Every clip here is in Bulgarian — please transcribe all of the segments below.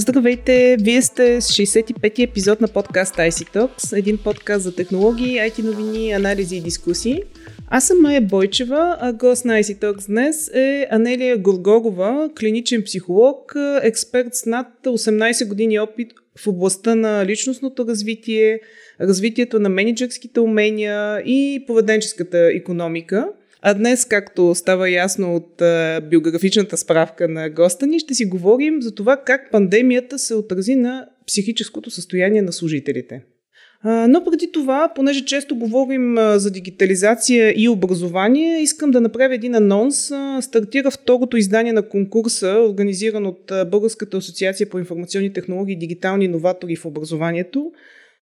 Здравейте! Вие сте с 65-ти епизод на подкаст IC Talks, един подкаст за технологии, IT новини, анализи и дискусии. Аз съм Майя Бойчева, а гост на IC Talks днес е Анелия Горгорова, клиничен психолог, експерт с над 18 години опит в областта на личностното развитие, развитието на менеджерските умения и поведенческата економика. А днес, както става ясно от биографичната справка на госта ни, ще си говорим за това как пандемията се отрази на психическото състояние на служителите. Но преди това, понеже често говорим за дигитализация и образование, искам да направя един анонс. Стартира второто издание на конкурса, организиран от Българската асоциация по информационни технологии и дигитални иноватори в образованието.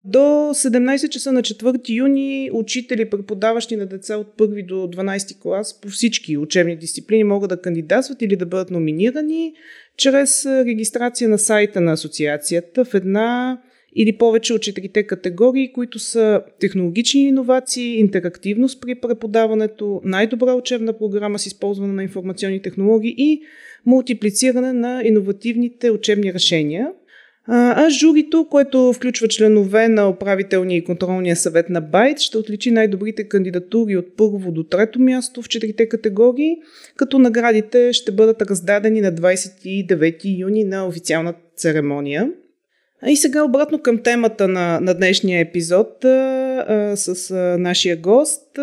До 17 часа на 4 юни учители, преподаващи на деца от 1 до 12 клас по всички учебни дисциплини могат да кандидатстват или да бъдат номинирани чрез регистрация на сайта на асоциацията в една или повече от четирите категории, които са технологични иновации, интерактивност при преподаването, най-добра учебна програма с използване на информационни технологии и мултиплициране на иновативните учебни решения – а журито, което включва членове на управителния и контролния съвет на Байт, ще отличи най-добрите кандидатури от първо до трето място в четирите категории, като наградите ще бъдат раздадени на 29 юни на официална церемония. А и сега обратно към темата на, на днешния епизод а, а, с а, нашия гост.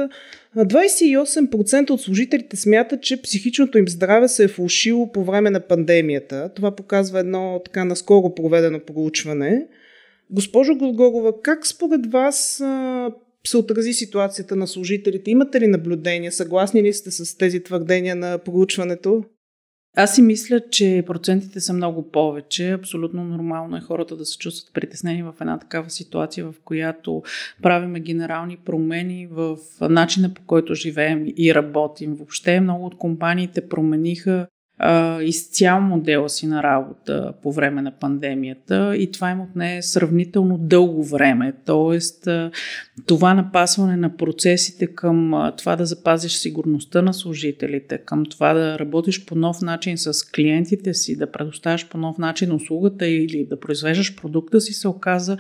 28% от служителите смятат, че психичното им здраве се е влушило по време на пандемията. Това показва едно така наскоро проведено проучване. Госпожо Горгорова, как според вас се отрази ситуацията на служителите? Имате ли наблюдения? Съгласни ли сте с тези твърдения на проучването? Аз си мисля, че процентите са много повече. Абсолютно нормално е хората да се чувстват притеснени в една такава ситуация, в която правиме генерални промени в начина по който живеем и работим. Въобще много от компаниите промениха а, изцял модела си на работа по време на пандемията и това им отне сравнително дълго време. Тоест, това напасване на процесите към това да запазиш сигурността на служителите, към това да работиш по нов начин с клиентите си, да предоставяш по нов начин услугата или да произвеждаш продукта си, се оказа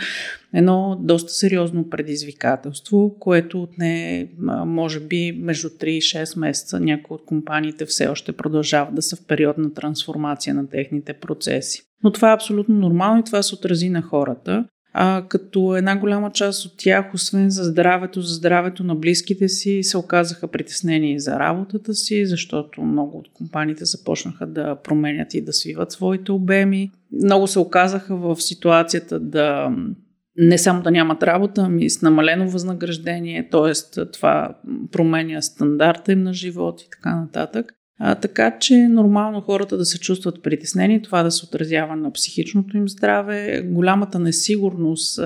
едно доста сериозно предизвикателство, което отне може би между 3 и 6 месеца. Някои от компаниите все още продължават да са в период на трансформация на техните процеси. Но това е абсолютно нормално и това се отрази на хората. А, като една голяма част от тях, освен за здравето, за здравето на близките си, се оказаха притеснени за работата си, защото много от компаниите започнаха да променят и да свиват своите обеми. Много се оказаха в ситуацията да не само да нямат работа, ами с намалено възнаграждение, т.е. това променя стандарта им на живот и така нататък. А, така че нормално хората да се чувстват притеснени, това да се отразява на психичното им здраве, голямата несигурност,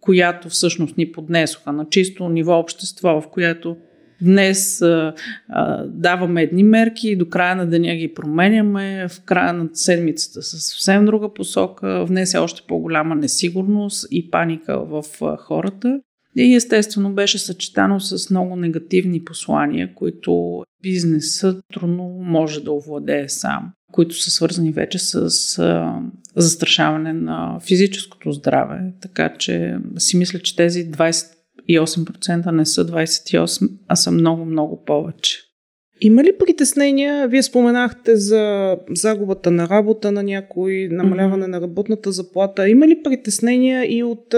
която всъщност ни поднесоха на чисто ниво общество, в което Днес а, а, даваме едни мерки до края на деня ги променяме, в края на седмицата с съвсем друга посока, внесе още по-голяма несигурност и паника в а, хората. И естествено беше съчетано с много негативни послания, които бизнесът трудно може да овладее сам, които са свързани вече с а, застрашаване на физическото здраве. Така че си мисля, че тези 28% не са 28%, а са много, много повече. Има ли притеснения? Вие споменахте за загубата на работа на някой, намаляване mm-hmm. на работната заплата. Има ли притеснения и от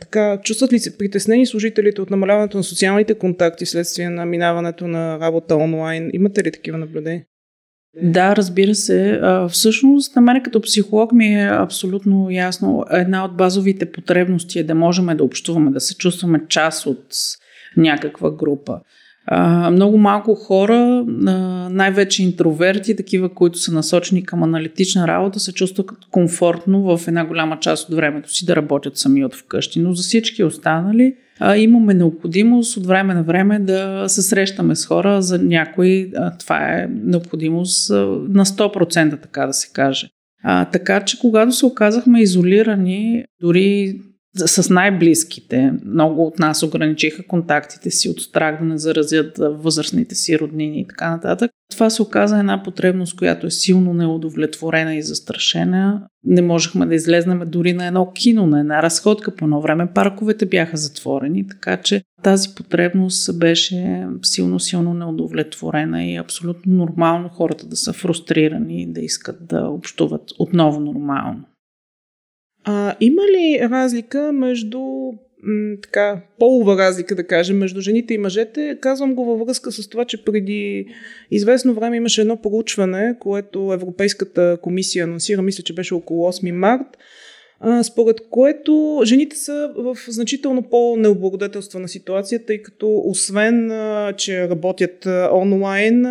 така, чувстват ли се притеснени служителите от намаляването на социалните контакти вследствие на минаването на работа онлайн? Имате ли такива наблюдения? Да, разбира се. Всъщност, на мен като психолог ми е абсолютно ясно. Една от базовите потребности е да можем да общуваме, да се чувстваме част от някаква група. Много малко хора, най-вече интроверти, такива, които са насочени към аналитична работа, се чувстват комфортно в една голяма част от времето си да работят сами от вкъщи. Но за всички останали, имаме необходимост от време на време да се срещаме с хора. За някои това е необходимост на 100%, така да се каже. А, така че, когато се оказахме изолирани, дори с най-близките, много от нас ограничиха контактите си от страх да не заразят възрастните си роднини и така нататък. Това се оказа една потребност, която е силно неудовлетворена и застрашена. Не можехме да излезнем дори на едно кино, на една разходка. По едно време парковете бяха затворени, така че тази потребност беше силно-силно неудовлетворена и абсолютно нормално хората да са фрустрирани и да искат да общуват отново нормално. А, има ли разлика между така, полова разлика, да кажем, между жените и мъжете. Казвам го във връзка с това, че преди известно време имаше едно проучване, което Европейската комисия анонсира, мисля, че беше около 8 март, според което жените са в значително по-необлагодетелствана ситуация, тъй като освен, че работят онлайн,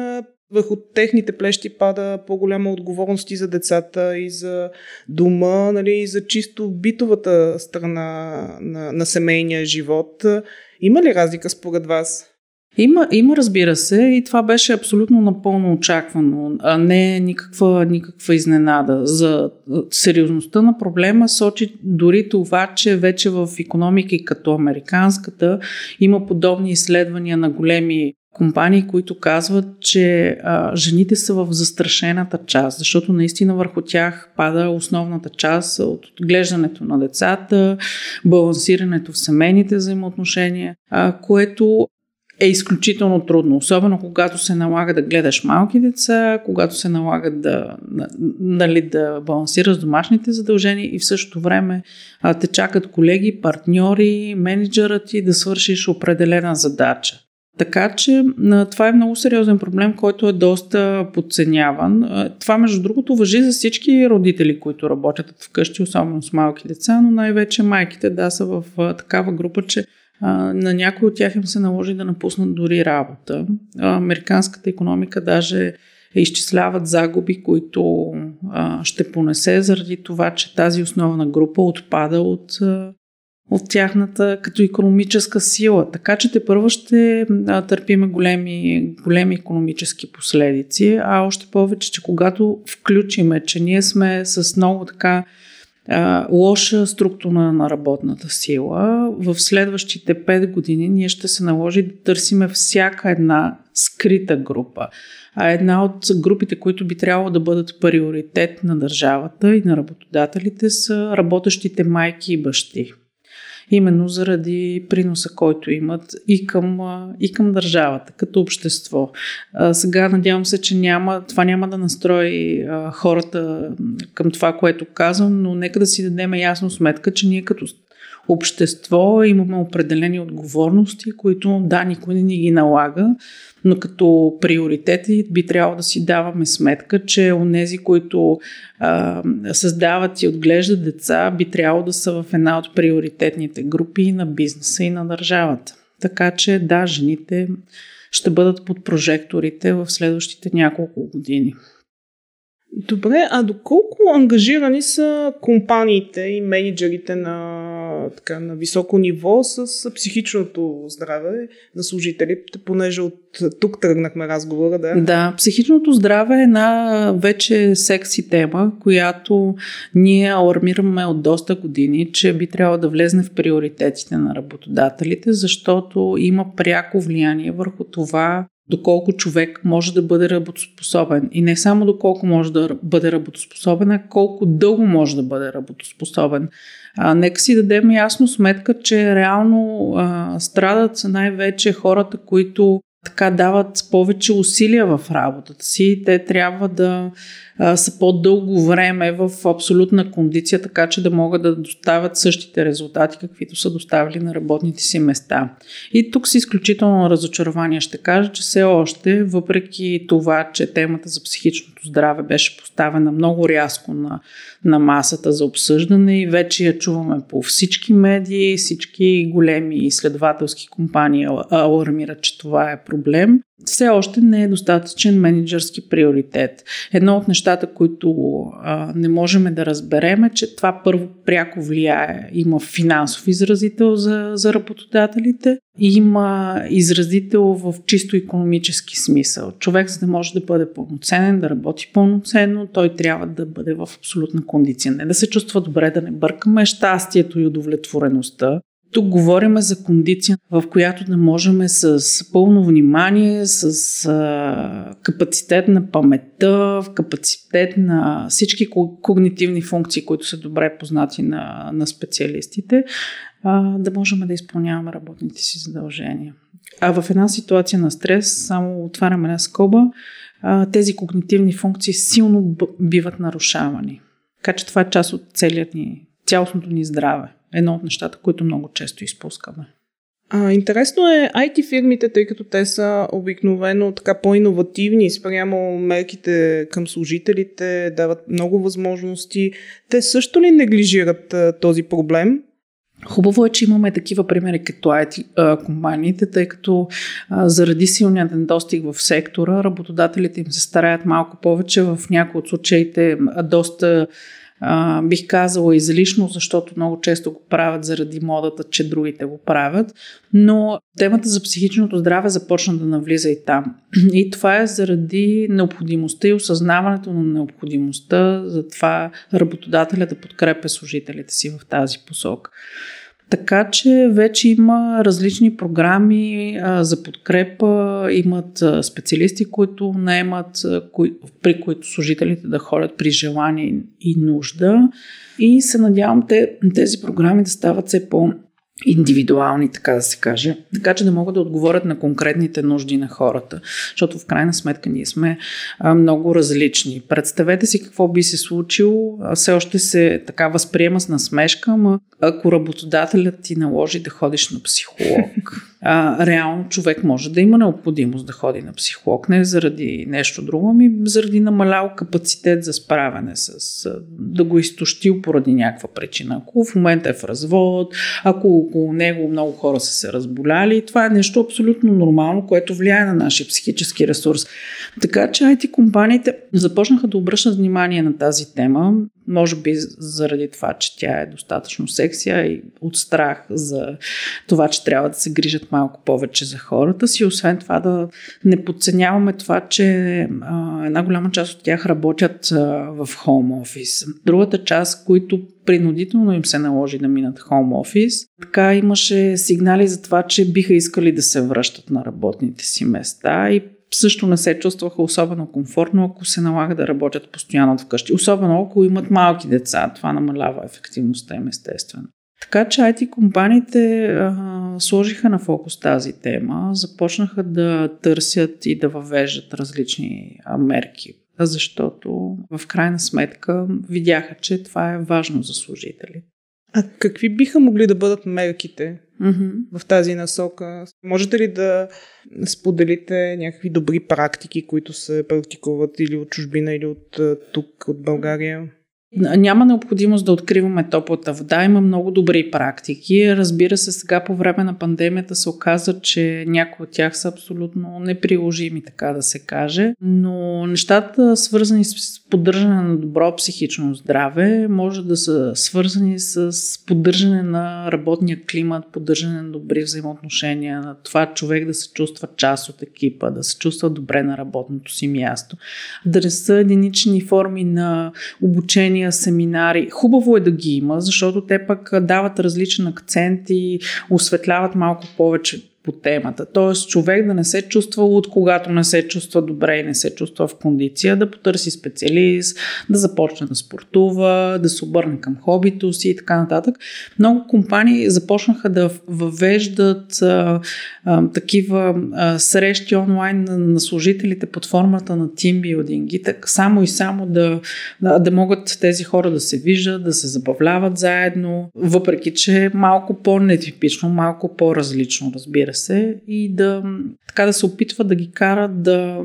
върху техните плещи пада по-голяма отговорност и за децата, и за дома, нали, и за чисто битовата страна на, на семейния живот. Има ли разлика според вас? Има, има, разбира се, и това беше абсолютно напълно очаквано, а не никаква, никаква изненада. За сериозността на проблема сочи дори това, че вече в економики като американската има подобни изследвания на големи компании, които казват, че а, жените са в застрашената част, защото наистина върху тях пада основната част от отглеждането на децата, балансирането в семейните взаимоотношения, а, което е изключително трудно, особено когато се налага да гледаш малки деца, когато се налага да, нали, да балансираш домашните задължения и в същото време а, те чакат колеги, партньори, менеджерът ти да свършиш определена задача. Така че това е много сериозен проблем, който е доста подценяван. Това, между другото, въжи за всички родители, които работят вкъщи, особено с малки деца, но най-вече майките да са в такава група, че на някои от тях им се наложи да напуснат дори работа. Американската економика даже изчисляват загуби, които ще понесе заради това, че тази основна група отпада от от тяхната като економическа сила. Така че те първо ще търпиме големи, големи економически последици, а още повече, че когато включиме, че ние сме с много така а, лоша структура на работната сила, в следващите 5 години ние ще се наложи да търсиме всяка една скрита група. А една от групите, които би трябвало да бъдат приоритет на държавата и на работодателите са работещите майки и бащи именно заради приноса, който имат и към, и към държавата, като общество. Сега надявам се, че няма, това няма да настрои хората към това, което казвам, но нека да си дадем ясно сметка, че ние като общество имаме определени отговорности, които да, никой не ни ги налага, но като приоритети би трябвало да си даваме сметка, че онези, които а, създават и отглеждат деца, би трябвало да са в една от приоритетните групи на бизнеса и на държавата. Така че да, жените ще бъдат под прожекторите в следващите няколко години. Добре, а доколко ангажирани са компаниите и менеджерите на, така, на високо ниво с психичното здраве на служителите, понеже от тук тръгнахме разговора, да? Да, психичното здраве е една вече секси тема, която ние алармираме от доста години, че би трябвало да влезне в приоритетите на работодателите, защото има пряко влияние върху това доколко човек може да бъде работоспособен. И не само доколко може да бъде работоспособен, а колко дълго може да бъде работоспособен. А, нека си дадем ясно сметка, че реално а, страдат са най-вече хората, които така дават повече усилия в работата си. Те трябва да а, са по-дълго време в абсолютна кондиция, така че да могат да доставят същите резултати, каквито са доставили на работните си места. И тук с изключително разочарование ще кажа, че все още, въпреки това, че темата за психичното здраве беше поставена много рязко на, на масата за обсъждане и вече я чуваме по всички медии, всички големи изследователски компании алармират, че това е проблем все още не е достатъчен менеджерски приоритет. Едно от нещата, които а, не можем да разберем е, че това първо пряко влияе. Има финансов изразител за, за работодателите и има изразител в чисто економически смисъл. Човек, за да може да бъде пълноценен, да работи пълноценно, той трябва да бъде в абсолютна кондиция. Не да се чувства добре, да не бъркаме щастието и удовлетвореността, Тук говорим за кондиция, в която не можем с пълно внимание, с а, капацитет на паметта, в капацитет на всички когнитивни функции, които са добре познати на, на специалистите, а, да можем да изпълняваме работните си задължения. А в една ситуация на стрес, само отваряме една скоба, а, тези когнитивни функции силно биват нарушавани. Така че това е част от целият ни, цялостното ни здраве едно от нещата, които много често изпускаме. А, интересно е IT фирмите, тъй като те са обикновено така по-инновативни спрямо мерките към служителите, дават много възможности. Те също ли неглижират а, този проблем? Хубаво е, че имаме такива примери като IT компаниите, тъй като а, заради силният недостиг в сектора, работодателите им се стараят малко повече, в някои от случаите а, доста бих казала излишно, защото много често го правят заради модата, че другите го правят. Но темата за психичното здраве започна да навлиза и там. И това е заради необходимостта и осъзнаването на необходимостта за това работодателя да подкрепя служителите си в тази посока. Така че вече има различни програми а, за подкрепа, имат а, специалисти, които наемат, а, кои, при които служителите да ходят при желание и нужда. И се надявам те, тези програми да стават все по- индивидуални, така да се каже, така че да могат да отговорят на конкретните нужди на хората, защото в крайна сметка ние сме а, много различни. Представете си какво би се случило, все още се така възприема с насмешка, ама ако работодателят ти наложи да ходиш на психолог. А, реално човек може да има необходимост да ходи на психолог, не заради нещо друго, ами заради намалял капацитет за справяне с, да го изтощил поради някаква причина. Ако в момента е в развод, ако около него много хора са се разболяли, това е нещо абсолютно нормално, което влияе на нашия психически ресурс. Така че IT компаниите започнаха да обръщат внимание на тази тема. Може би заради това, че тя е достатъчно сексия и от страх за това, че трябва да се грижат малко повече за хората си. Освен това да не подценяваме това, че а, една голяма част от тях работят а, в хоум офис. Другата част, които принудително им се наложи да минат хоум офис, така имаше сигнали за това, че биха искали да се връщат на работните си места и също не се чувстваха особено комфортно, ако се налага да работят постоянно вкъщи. Особено ако имат малки деца. Това намалява ефективността им естествено. Така че IT компаниите а, сложиха на фокус тази тема, започнаха да търсят и да въвеждат различни а, мерки, защото в крайна сметка видяха, че това е важно за служители. А какви биха могли да бъдат мерките mm-hmm. в тази насока? Можете ли да споделите някакви добри практики, които се практикуват или от чужбина, или от тук, от България? Няма необходимост да откриваме топлата вода. Има много добри практики. Разбира се, сега по време на пандемията се оказа, че някои от тях са абсолютно неприложими, така да се каже. Но нещата, свързани с поддържане на добро психично здраве, може да са свързани с поддържане на работния климат, поддържане на добри взаимоотношения, на това човек да се чувства част от екипа, да се чувства добре на работното си място, да не са единични форми на обучения, семинари. Хубаво е да ги има, защото те пък дават различен акцент и осветляват малко повече по темата. Тоест човек да не се чувства от когато не се чувства добре и не се чувства в кондиция, да потърси специалист, да започне да спортува, да се обърне към хобито си и така нататък. Много компании започнаха да въвеждат а, а, такива а, срещи онлайн на, на служителите под формата на тимбилдинги, так, само и само да, да, да могат тези хора да се виждат, да се забавляват заедно, въпреки че малко по-нетипично, малко по-различно, разбира се, и да, така да се опитва да ги кара да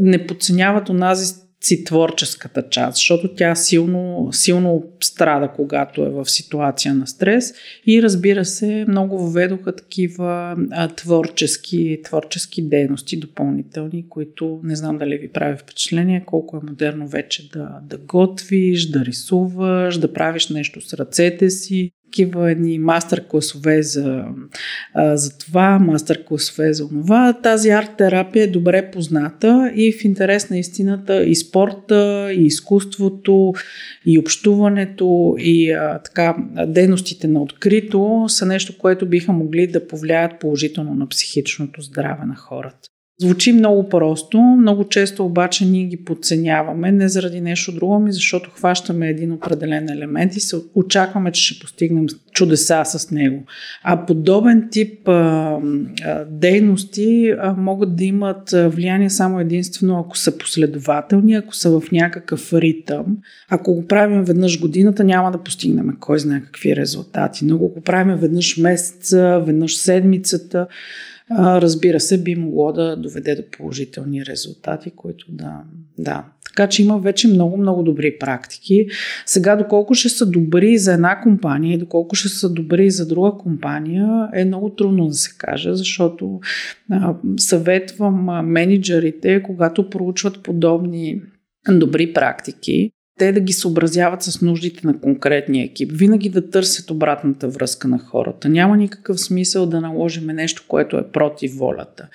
не подценяват онази си творческата част, защото тя силно, силно страда, когато е в ситуация на стрес. И разбира се, много въведоха такива а, творчески, творчески дейности допълнителни, които не знам дали ви прави впечатление, колко е модерно вече да, да готвиш, да рисуваш, да правиш нещо с ръцете си. Такива едни мастер-класове за, а, за това, мастер-класове за това. Тази арт-терапия е добре позната и в интерес на истината и спорта, и изкуството, и общуването, и а, така, дейностите на открито са нещо, което биха могли да повлияят положително на психичното здраве на хората. Звучи много просто, много често обаче ние ги подценяваме, не заради нещо друго, ми защото хващаме един определен елемент и се очакваме, че ще постигнем чудеса с него. А подобен тип а, а, дейности а, могат да имат влияние само единствено ако са последователни, ако са в някакъв ритъм. Ако го правим веднъж годината, няма да постигнем кой знае какви резултати. Но ако го правим веднъж месеца, веднъж седмицата, разбира се, би могло да доведе до положителни резултати, които да. да. Така че има вече много, много добри практики. Сега, доколко ще са добри за една компания и доколко ще са добри за друга компания, е много трудно да се каже, защото а, съветвам менеджерите, когато проучват подобни добри практики, те да ги съобразяват с нуждите на конкретния екип. Винаги да търсят обратната връзка на хората. Няма никакъв смисъл да наложим нещо, което е против волята.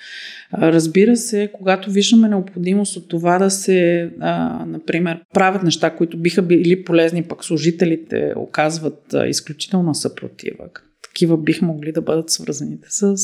Разбира се, когато виждаме необходимост от това да се, а, например, правят неща, които биха били полезни, пък служителите оказват а, изключителна съпротива. Такива биха могли да бъдат свързаните с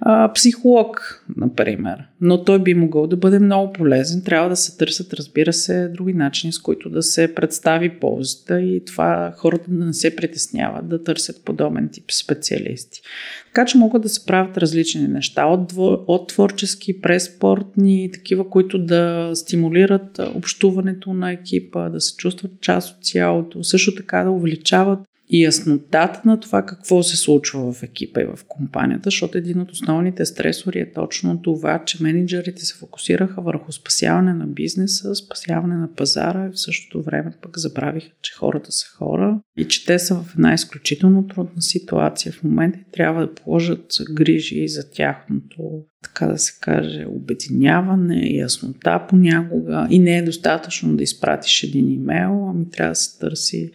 а, психолог, например. Но той би могъл да бъде много полезен. Трябва да се търсят, разбира се, други начини, с които да се представи ползата и това хората да не се притесняват, да търсят подобен тип специалисти. Така че могат да се правят различни неща, от, от творчески, през спортни, такива, които да стимулират общуването на екипа, да се чувстват част от цялото, също така да увеличават и яснотата на това какво се случва в екипа и в компанията, защото един от основните стресори е точно това, че менеджерите се фокусираха върху спасяване на бизнеса, спасяване на пазара и в същото време пък забравиха, че хората са хора и че те са в една изключително трудна ситуация в момента и трябва да положат грижи за тяхното така да се каже, обединяване, яснота понякога. И не е достатъчно да изпратиш един имейл, ами трябва да се търси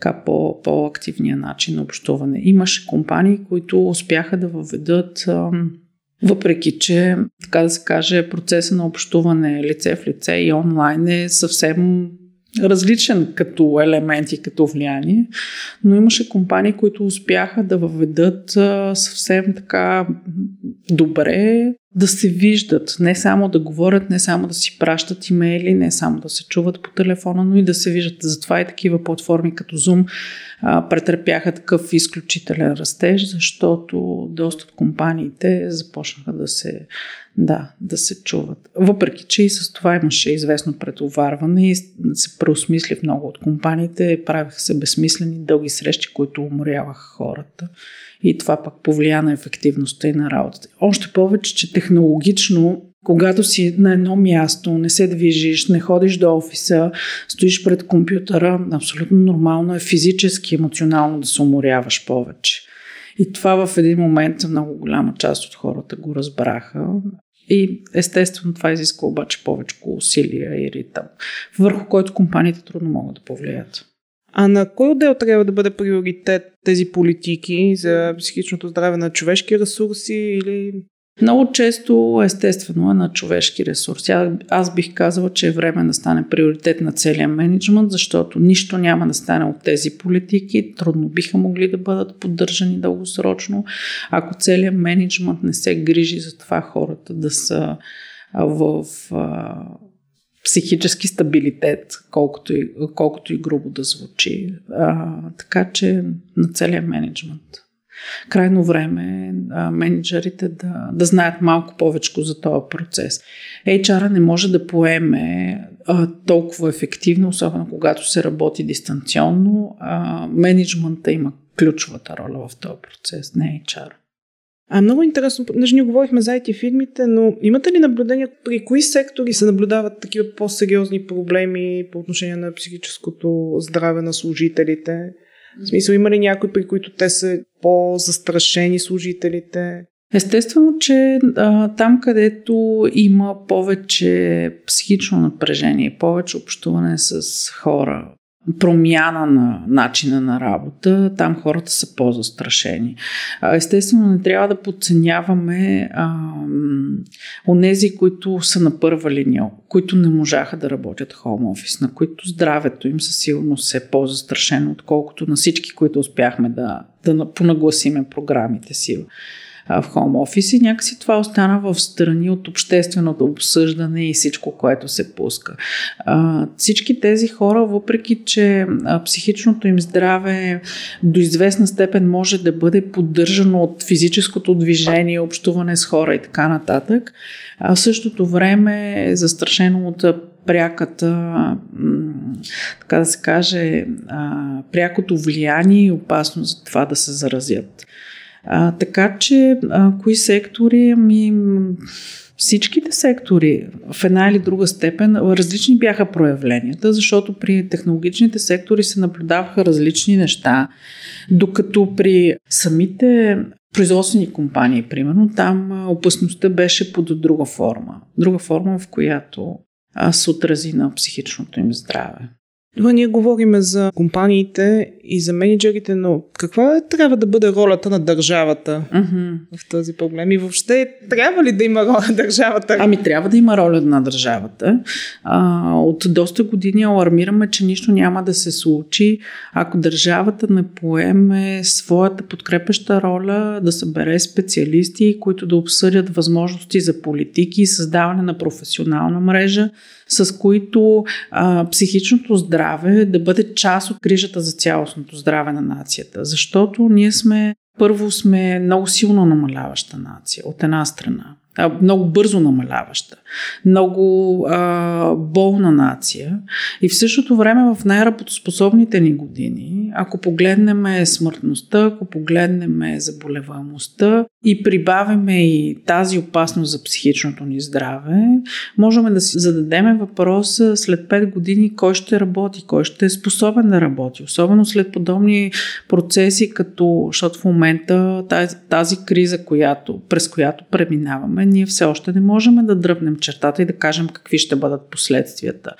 така по, по-активния начин на общуване. Имаше компании, които успяха да въведат въпреки, че, така да се каже, процеса на общуване лице в лице и онлайн е съвсем различен като елемент и като влияние, но имаше компании, които успяха да въведат съвсем така добре да се виждат, не само да говорят, не само да си пращат имейли, не само да се чуват по телефона, но и да се виждат. Затова и такива платформи като Zoom а, претърпяха такъв изключителен растеж, защото доста от компаниите започнаха да се, да, да се чуват. Въпреки, че и с това имаше известно претоварване и се преосмисли в много от компаниите, правиха се безсмислени дълги срещи, които уморяваха хората и това пък повлия на ефективността и на работата. Още повече, че технологично когато си на едно място, не се движиш, не ходиш до офиса, стоиш пред компютъра, абсолютно нормално е физически, емоционално да се уморяваш повече. И това в един момент много голяма част от хората го разбраха. И естествено това изисква обаче повече усилия и ритъм, върху който компаниите трудно могат да повлият. А на кой отдел трябва да бъде приоритет тези политики за психичното здраве на човешки ресурси или много често, естествено, е на човешки ресурси. Аз бих казала, че е време да стане приоритет на целия менеджмент, защото нищо няма да стане от тези политики. Трудно биха могли да бъдат поддържани дългосрочно, ако целият менеджмент не се грижи за това хората да са в психически стабилитет, колкото и, колкото и грубо да звучи. А, така че на целия менеджмент. Крайно време е менеджерите да, да знаят малко повече за този процес. HR не може да поеме а, толкова ефективно, особено когато се работи дистанционно. А, менеджмента има ключовата роля в този процес, не HR. А много интересно, понеже ние говорихме за IT фирмите, но имате ли наблюдения при кои сектори се наблюдават такива по-сериозни проблеми по отношение на психическото здраве на служителите? В смисъл, има ли някои, при които те са по-застрашени служителите? Естествено, че а, там, където има повече психично напрежение, повече общуване с хора, промяна на начина на работа, там хората са по-застрашени. Естествено, не трябва да подценяваме а, онези, които са на първа линия, които не можаха да работят хоум офис, на които здравето им със сигурност е по-застрашено, отколкото на всички, които успяхме да, да понагласиме програмите си в хоум офис и някакси това остана в страни от общественото обсъждане и всичко, което се пуска. Всички тези хора, въпреки че психичното им здраве до известна степен може да бъде поддържано от физическото движение, общуване с хора и така нататък, а в същото време е застрашено от пряката, така да се каже, прякото влияние и опасност за това да се заразят. А, така че, а, кои сектори? Ами, всичките сектори в една или друга степен различни бяха проявленията, защото при технологичните сектори се наблюдаваха различни неща, докато при самите производствени компании, примерно, там опасността беше под друга форма. Друга форма, в която се отрази на психичното им здраве. Това ние говорим за компаниите и за менеджерите, но каква трябва да бъде ролята на държавата uh-huh. в този проблем? И въобще трябва ли да има роля на държавата? Ами трябва да има роля на държавата. А, от доста години алармираме, че нищо няма да се случи, ако държавата не поеме своята подкрепеща роля да събере специалисти, които да обсъдят възможности за политики и създаване на професионална мрежа, с които а, психичното здраве да бъде част от грижата за цялостното здраве на нацията. Защото ние сме, първо сме много силно намаляваща нация, от една страна много бързо намаляваща, много а, болна нация. И в същото време в най-работоспособните ни години, ако погледнем смъртността, ако погледнем заболеваемостта и прибавиме и тази опасност за психичното ни здраве, можем да си зададем въпроса след 5 години кой ще работи, кой ще е способен да работи, особено след подобни процеси, като, защото в момента тази, тази криза, която, през която преминаваме, ние все още не можем да дръпнем чертата и да кажем какви ще бъдат последствията.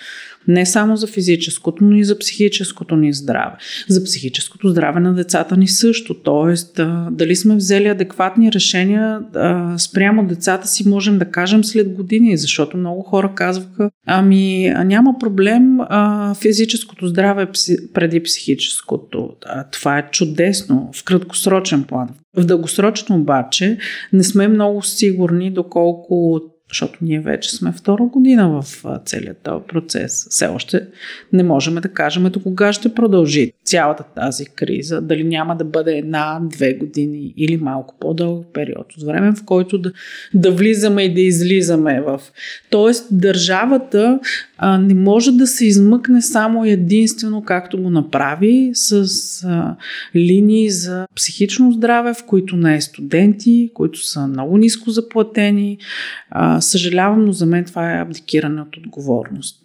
Не само за физическото, но и за психическото ни здраве. За психическото здраве на децата ни също. Тоест, дали сме взели адекватни решения спрямо децата си, можем да кажем след години, защото много хора казваха, ами няма проблем, физическото здраве е преди психическото. Това е чудесно в краткосрочен план. В дългосрочно обаче не сме много сигурни доколко защото ние вече сме втора година в целият този процес. Все още не можем да кажем до кога ще продължи цялата тази криза. Дали няма да бъде една, две години или малко по-дълъг период от време, в който да, да влизаме и да излизаме в. Тоест, държавата а, не може да се измъкне само единствено както го направи с а, линии за психично здраве, в които не е студенти, които са много ниско заплатени. А, съжалявам, но за мен това е абдикиране от отговорност.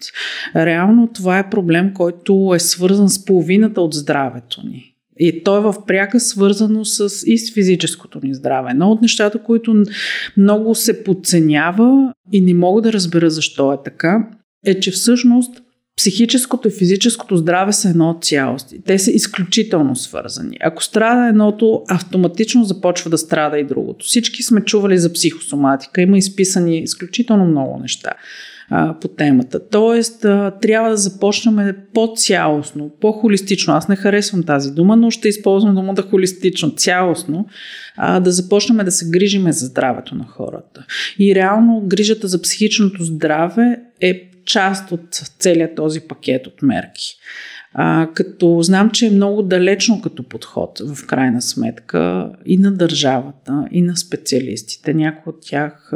Реално това е проблем, който е свързан с половината от здравето ни. И то е в пряка свързано с и с физическото ни здраве. Едно от нещата, които много се подценява и не мога да разбера защо е така, е, че всъщност психическото и физическото здраве са едно от цялости. Те са изключително свързани. Ако страда едното, автоматично започва да страда и другото. Всички сме чували за психосоматика. Има изписани изключително много неща а, по темата. Тоест, а, трябва да започнем по-цялостно, по-холистично. Аз не харесвам тази дума, но ще използвам думата холистично, цялостно, а, да започнем да се грижиме за здравето на хората. И реално грижата за психичното здраве е част от целият този пакет от мерки. А, като знам, че е много далечно като подход в крайна сметка и на държавата, и на специалистите. Някои от тях,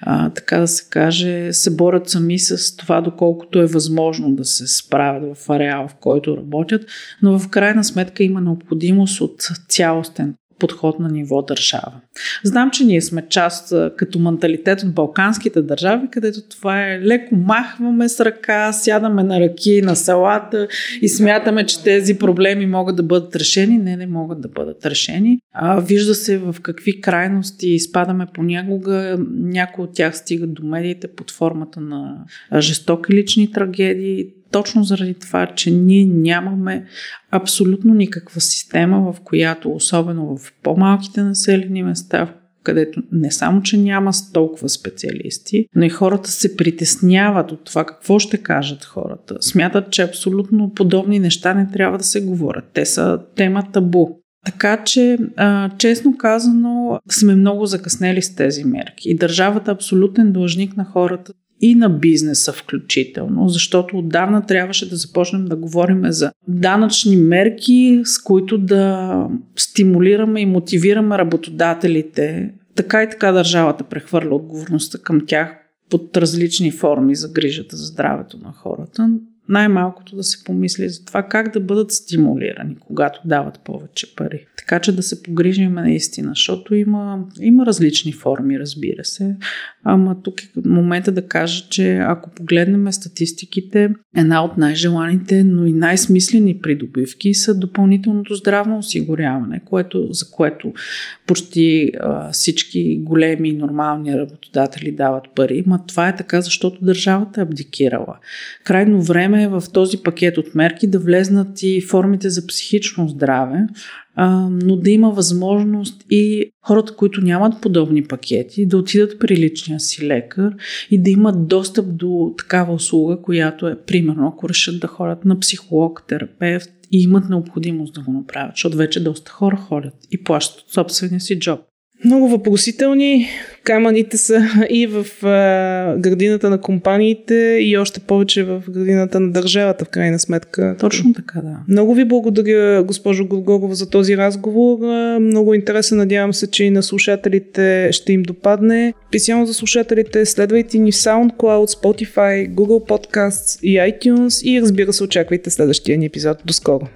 а, така да се каже, се борят сами с това, доколкото е възможно да се справят в ареал, в който работят, но в крайна сметка има необходимост от цялостен подход на ниво държава. Знам, че ние сме част като менталитет от балканските държави, където това е леко махваме с ръка, сядаме на ръки на салата и смятаме, че тези проблеми могат да бъдат решени. Не, не могат да бъдат решени. А, вижда се в какви крайности изпадаме понякога. Някои от тях стигат до медиите под формата на жестоки лични трагедии точно заради това, че ние нямаме абсолютно никаква система, в която, особено в по-малките населени места, където не само, че няма толкова специалисти, но и хората се притесняват от това какво ще кажат хората. Смятат, че абсолютно подобни неща не трябва да се говорят. Те са тема табу. Така че, честно казано, сме много закъснели с тези мерки. И държавата е абсолютен длъжник на хората и на бизнеса включително, защото отдавна трябваше да започнем да говорим за данъчни мерки, с които да стимулираме и мотивираме работодателите. Така и така държавата прехвърля отговорността към тях под различни форми за грижата за здравето на хората най-малкото да се помисли за това как да бъдат стимулирани, когато дават повече пари. Така че да се погрижим наистина, защото има, има различни форми, разбира се. Ама тук е момента да кажа, че ако погледнем статистиките, една от най-желаните, но и най-смислени придобивки са допълнителното здравно осигуряване, което, за което почти а, всички големи и нормални работодатели дават пари. Ма това е така, защото държавата е абдикирала. Крайно време е в този пакет от мерки да влезнат и формите за психично здраве, но да има възможност и хората, които нямат подобни пакети, да отидат при личния си лекар и да имат достъп до такава услуга, която е, примерно, ако решат да ходят на психолог, терапевт и имат необходимост да го направят, защото вече доста хора ходят и плащат от собствения си джоб. Много въпросителни. Камъните са и в а, градината на компаниите, и още повече в градината на държавата, в крайна сметка. Точно така, да. Много ви благодаря, госпожо Горгорова, за този разговор. Много интересен. Надявам се, че и на слушателите ще им допадне. Специално за слушателите, следвайте ни в SoundCloud, Spotify, Google Podcasts и iTunes и разбира се, очаквайте следващия ни епизод. До скоро!